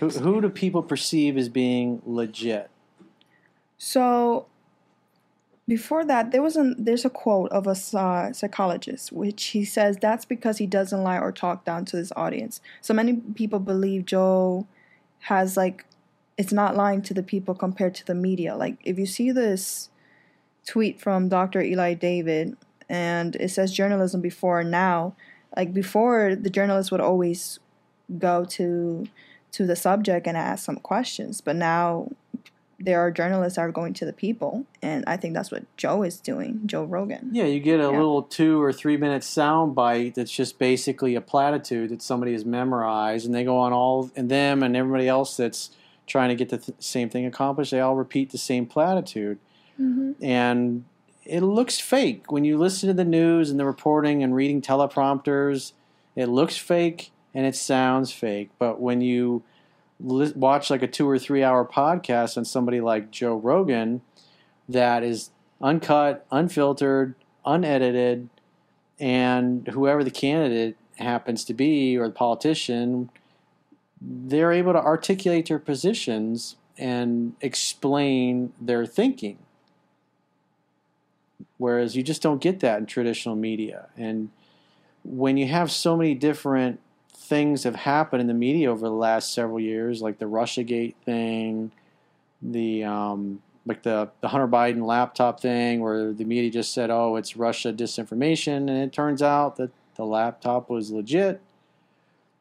Who, who do people perceive as being legit? So before that, there was a there's a quote of a uh, psychologist which he says that's because he doesn't lie or talk down to his audience. So many people believe Joe has like it's not lying to the people compared to the media. Like if you see this tweet from Dr. Eli David and it says journalism before now, like before the journalist would always go to to the subject and ask some questions, but now there are journalists that are going to the people, and I think that's what Joe is doing, Joe Rogan. Yeah, you get a Yeah. little two or three minute sound bite that's just basically a platitude that somebody has memorized, and they go on all and them and everybody else that's trying to get the th- same thing accomplished. They all repeat the same platitude, Mm-hmm. and it looks fake when you listen to the news and the reporting and reading teleprompters. It looks fake and it sounds fake, but when you li- watch like a two or three hour podcast on somebody like Joe Rogan, that is uncut, unfiltered, unedited, and whoever the candidate happens to be or the politician, they're able to articulate their positions and explain their thinking. Whereas you just don't get that in traditional media. And when you have so many different things have happened in the media over the last several years, like the RussiaGate thing, the um, like the, the Hunter Biden laptop thing, where the media just said, "Oh, it's Russia disinformation," and it turns out that the laptop was legit.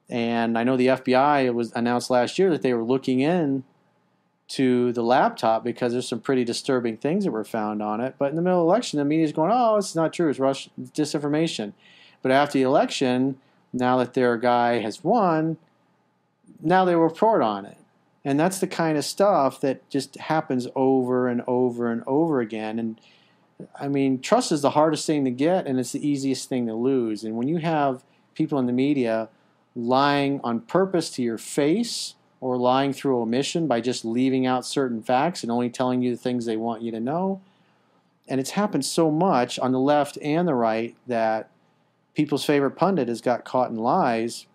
And I know the FBI was announced last year that they were looking in to the laptop because there's some pretty disturbing things that were found on it. But in the middle of the election, the media's going, "Oh, it's not true. It's Russia disinformation." But after the election, now that their guy has won, now they report on it. And that's the kind of stuff that just happens over and over and over again. And I mean, trust is the hardest thing to get, and it's the easiest thing to lose. And when you have people in the media lying on purpose to your face or lying through omission by just leaving out certain facts and only telling you the things they want you to know, and it's happened so much on the left and the right that people's favorite pundit has got caught in lies,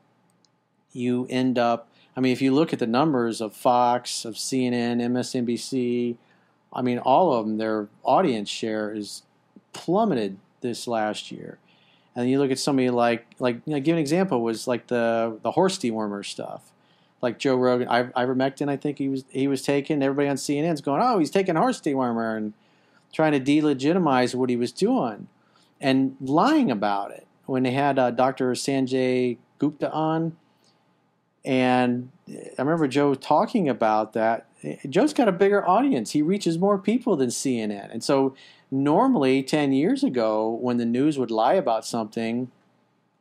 you end up. I mean, if you look at the numbers of Fox, of CNN, MSNBC, I mean, all of them, their audience share is plummeted this last year. And you look at somebody like, like, you know, give an example was like the the horse dewormer stuff, like Joe Rogan, I- ivermectin. I think he was he was taking. Everybody on CNN's going, oh, he's taking horse dewormer and trying to delegitimize what he was doing and lying about it. When they had uh, Dr. Sanjay Gupta on, and I remember Joe talking about that. Joe's got a bigger audience. He reaches more people than CNN. And so normally 10 years ago when the news would lie about something,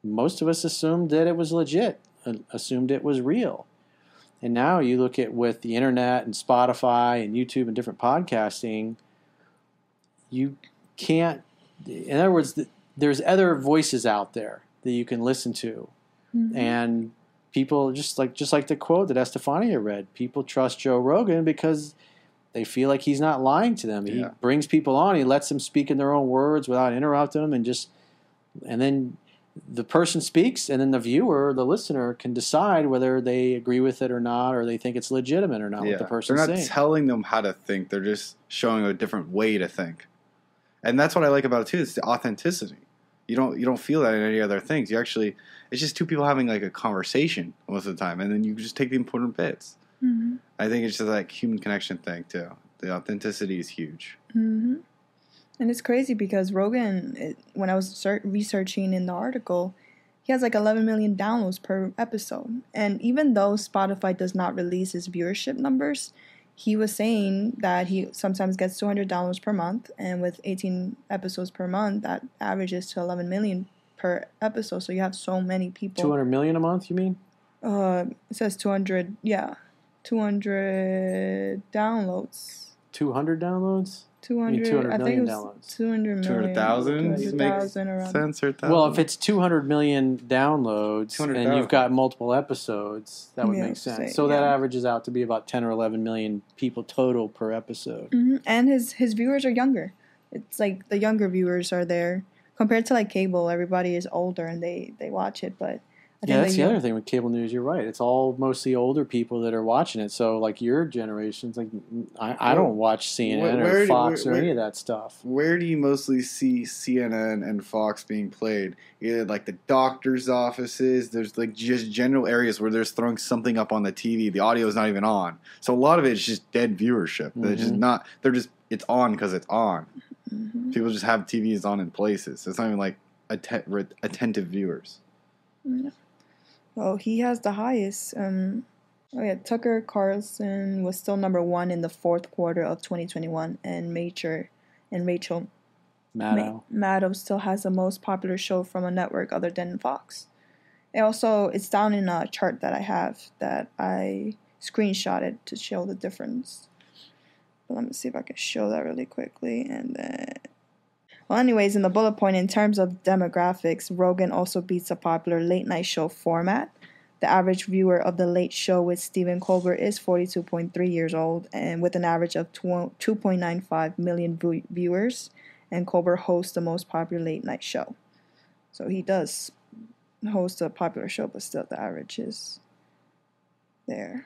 most of us assumed that it was legit, uh, assumed it was real. And now you look at with the internet and Spotify and YouTube and different podcasting, you can't in other words there's other voices out there that you can listen to Mhm. and people just like just like the quote that Estefania read people trust Joe Rogan because they feel like he's not lying to them he Yeah. brings people on he lets them speak in their own words without interrupting them and just and then the person speaks and then the viewer the listener can decide whether they agree with it or not or they think it's legitimate or not what the person's saying. they're not saying telling them how to think; they're just showing a different way to think, and that's what I like about it too. It's the authenticity. You don't you don't feel that in any other things. You actually, it's just two people having like a conversation most of the time, and then you just take the important bits. Mhm. I think it's just like human connection thing too. The authenticity is huge. hmm And it's crazy because Rogan, it, when I was researching in the article, he has like 11 million downloads per episode. And even though Spotify does not release his viewership numbers, he was saying that he sometimes gets $200 per month. And with 18 episodes per month, that averages to 11 million per episode. So you have so many people. 200 million a month you mean Uh, it says 200, yeah, 200 downloads. 200 downloads 200, 200 I think million it was downloads. 200 million. 200,000 makes 200,000 around. sense or Well, if it's 200 million downloads and 200,000. you've got multiple episodes, that would Yeah, make sense. say, so that averages out to be about 10 or 11 million people total per episode. hmm And his his viewers are younger. It's like the younger viewers are there compared to like cable. Everybody is older and they they watch it, but I Yeah, that's the other thing with cable news. You're right. It's all mostly older people that are watching it. So, like your generation's, like I, I don't watch CNN Where- or where do- Fox where- or any where- of that stuff. Where do you mostly see CNN and Fox being played? Either like the doctor's offices. There's like just general areas where they're throwing something up on the TV. The audio is not even on. So a lot of it is just dead viewership. They're just Mhm. not. They're just it's on because it's on. Mhm. People just have TVs on in places. It's not even like atten- re- attentive viewers. Well, he has the highest. Um, oh yeah, Tucker Carlson was still number one in the fourth quarter of 2021, and Major and Rachel Maddow. Ma- Maddow still has the most popular show from a network other than Fox. It also it's down in a chart that I have that I screenshotted to show the difference. But let me see if I can show that really quickly, and then. Well, anyways, in the bullet point, in terms of demographics, Rogan also beats a popular late night show format. The average viewer of The Late Show with Stephen Colbert is 42.3 years old and with an average of 2.95 million viewers. And Colbert hosts the most popular late night show. So he does host a popular show, but still the average is there.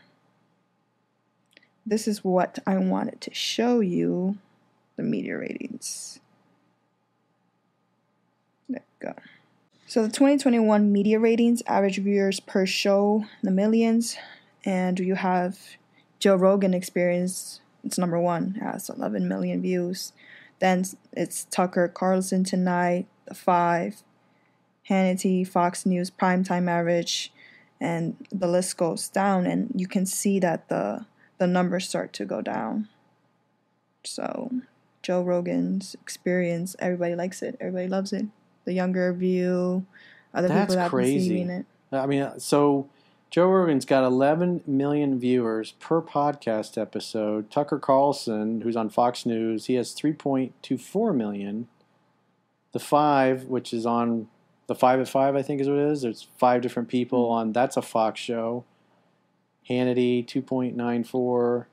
This is what I wanted to show you the media ratings. So the 2021 media ratings, average viewers per show, the millions, and you have Joe Rogan Experience. It's number one, has 11 million views. Then it's Tucker Carlson Tonight, The Five, Hannity, Fox News primetime average, and the list goes down. And you can see that the the numbers start to go down. So Joe Rogan's Experience, everybody likes it. Everybody loves it the younger view, other That's people that crazy. receiving it. I mean, uh, so Joe Rogan's got 11 million viewers per podcast episode. Tucker Carlson, who's on Fox News, he has 3.24 million. The Five, which is on the Five at Five, I think is what it is. There's five different people hmm. on. That's a Fox show. Hannity, 2.94.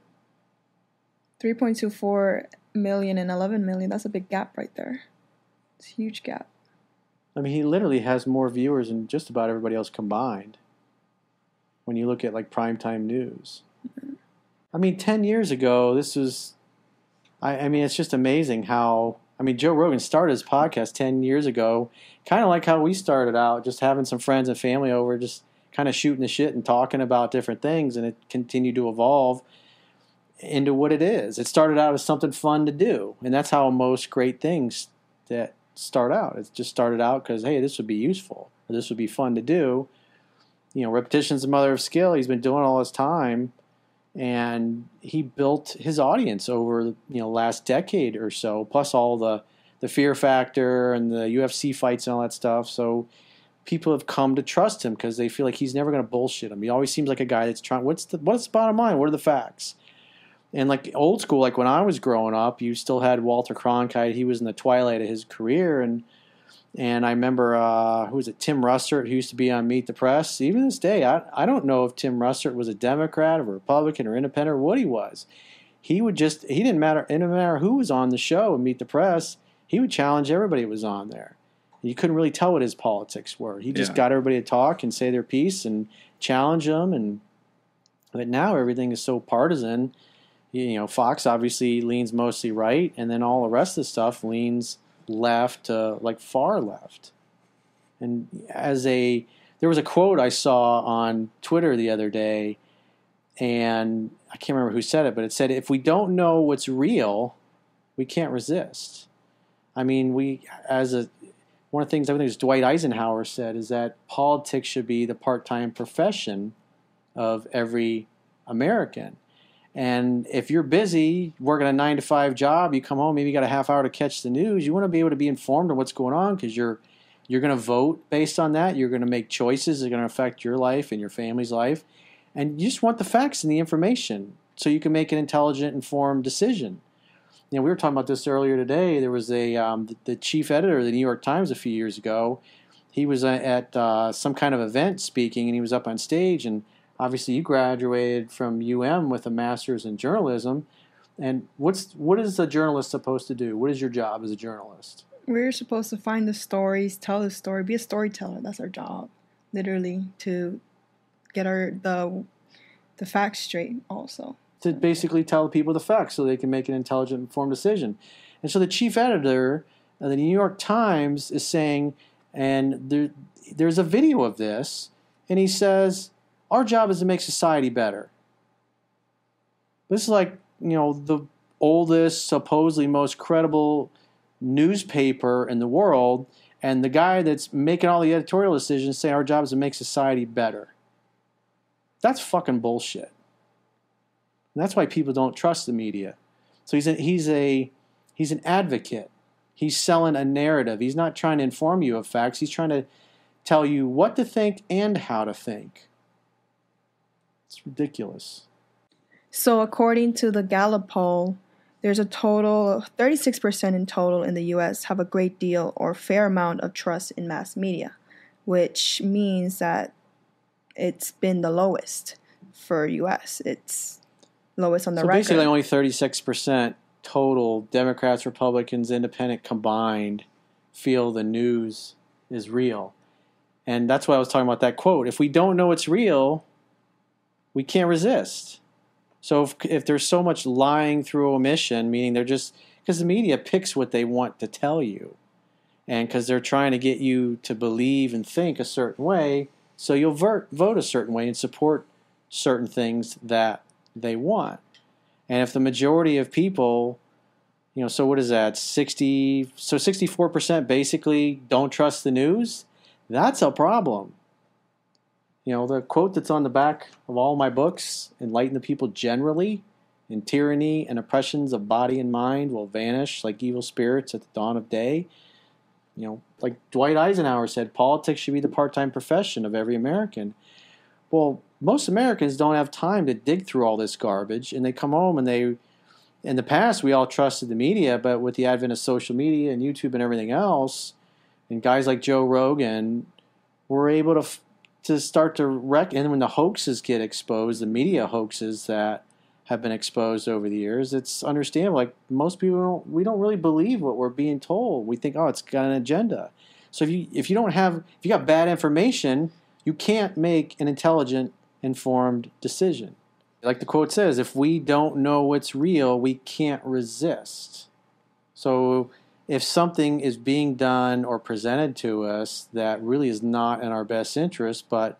3.24 million and 11 million. That's a big gap right there. It's a huge gap. I mean, he literally has more viewers than just about everybody else combined. When you look at like primetime news, mm-hmm. I mean, ten years ago, this was. I, I mean, it's just amazing how. I mean, Joe Rogan started his podcast ten years ago, kind of like how we started out, just having some friends and family over, just kind of shooting the shit and talking about different things, and it continued to evolve into what it is. It started out as something fun to do, and that's how most great things that start out. It just started out because hey, this would be useful, this would be fun to do. You know, repetition's the mother of skill. He's been doing all his time, and he built his audience over you know last decade or so. Plus all the the fear factor and the UFC fights and all that stuff. So people have come to trust him because they feel like he's never going to bullshit them. He always seems like a guy that's trying. What's the what's the bottom line? What are the facts? And like old school, like when I was growing up, you still had Walter Cronkite. He was in the twilight of his career, and and I remember uh, who was it? Tim Russert, who used to be on Meet the Press. Even this day, I I don't know if Tim Russert was a Democrat or a Republican or Independent or what he was. He would just he didn't matter. It didn't matter who was on the show and Meet the Press. He would challenge everybody that was on there. You couldn't really tell what his politics were. He just Yeah. got everybody to talk and say their piece and challenge them. And but now everything is so partisan you know, Fox obviously leans mostly right, and then all the rest of the stuff leans left like far left. And as a, there was a quote I saw on Twitter the other day, and I can't remember who said it, but it said, "If we don't know what's real, we can't resist." I mean, we as a one of the things I think it's Dwight Eisenhower said is that politics should be the part-time profession of every American. And if you're busy working a nine to five job, you come home, maybe you got a half hour to catch the news. You want to be able to be informed of what's going on because you're you're going to vote based on that. You're going to make choices that are going to affect your life and your family's life, and you just want the facts and the information so you can make an intelligent, informed decision. You know, we were talking about this earlier today. There was a um, the, the chief editor of the New York Times a few years ago. He was uh, at uh, some kind of event speaking, and he was up on stage and obviously you graduated from UM with a master's in journalism. And what's what is a journalist supposed to do? What is your job as a journalist? We're supposed to find the stories, tell the story, be a storyteller. That's our job. literally to get our the the facts straight also to basically tell people the facts so they can make an intelligent, informed decision. And so the chief editor of the New York Times is saying, and there, there's a video of this, and he says, Our job is to make society better. This is like, you know, the oldest, supposedly most credible newspaper in the world, and the guy that's making all the editorial decisions say our job is to make society better. That's fucking bullshit. And that's why people don't trust the media. So he's a, he's a he's an advocate. He's selling a narrative. He's not trying to inform you of facts. He's trying to tell you what to think and how to think. It's ridiculous. So according to the Gallup poll, there's a total of 36% in total in the US have a great deal or fair amount of trust in mass media, which means that it's been the lowest for US. It's lowest on the so record. basically, only 36% total Democrats, Republicans, Independent combined feel the news is real. And that's why I was talking about that quote. If we don't know it's real, we can't resist. So if, if there's so much lying through omission, meaning they're just because the media picks what they want to tell you, and because they're trying to get you to believe and think a certain way, so you'll vote vote a certain way and support certain things that they want. And if the majority of people, you know, so what is that? 60 so 64% basically don't trust the news, that's a problem. You know, the quote that's on the back of all my books, enlighten the people generally, and tyranny and oppressions of body and mind will vanish like evil spirits at the dawn of day. You know, like Dwight Eisenhower said, politics should be the part-time profession of every American. Well, most Americans don't have time to dig through all this garbage, and they come home and they. In the past, we all trusted the media, but with the advent of social media and YouTube and everything else, and guys like Joe Rogan, we're able to to start to wreck. And when the hoaxes get exposed, the media hoaxes that have been exposed over the years, it's understandable. Like most people, don't, we don't really believe what we're being told. We think, oh, it's got an agenda. So if you if you don't have if you got bad information, you can't make an intelligent informed decision. Like the quote says, if we don't know what's real, we can't resist. So if something is being done or presented to us that really is not in our best interest, but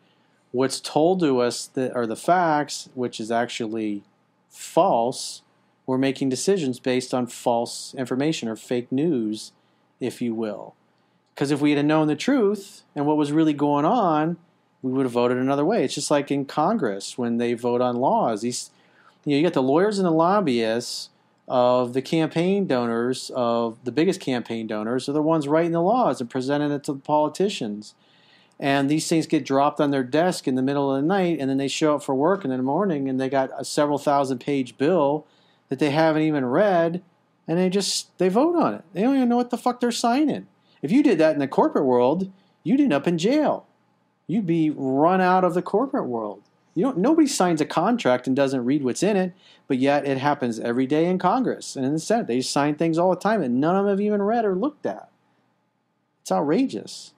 what's told to us that are the facts, which is actually false, we're making decisions based on false information or fake news, if you will. Because if we had known the truth and what was really going on, we would have voted another way. It's just like in Congress when they vote on laws. These, you know, you got the lawyers and the lobbyists of the campaign donors of the biggest campaign donors are the ones writing the laws and presenting it to the politicians. And these things get dropped on their desk in the middle of the night, and then they show up for work in the morning, and they got a several thousand page bill that they haven't even read, and they just they vote on it. They don't even know what the fuck they're signing. If you did that in the corporate world, you'd end up in jail you'd be run out of the corporate world. You don't, nobody signs a contract and doesn't read what's in it, but yet it happens every day in Congress and in the Senate. They sign things all the time that none of them have even read or looked at. It's outrageous.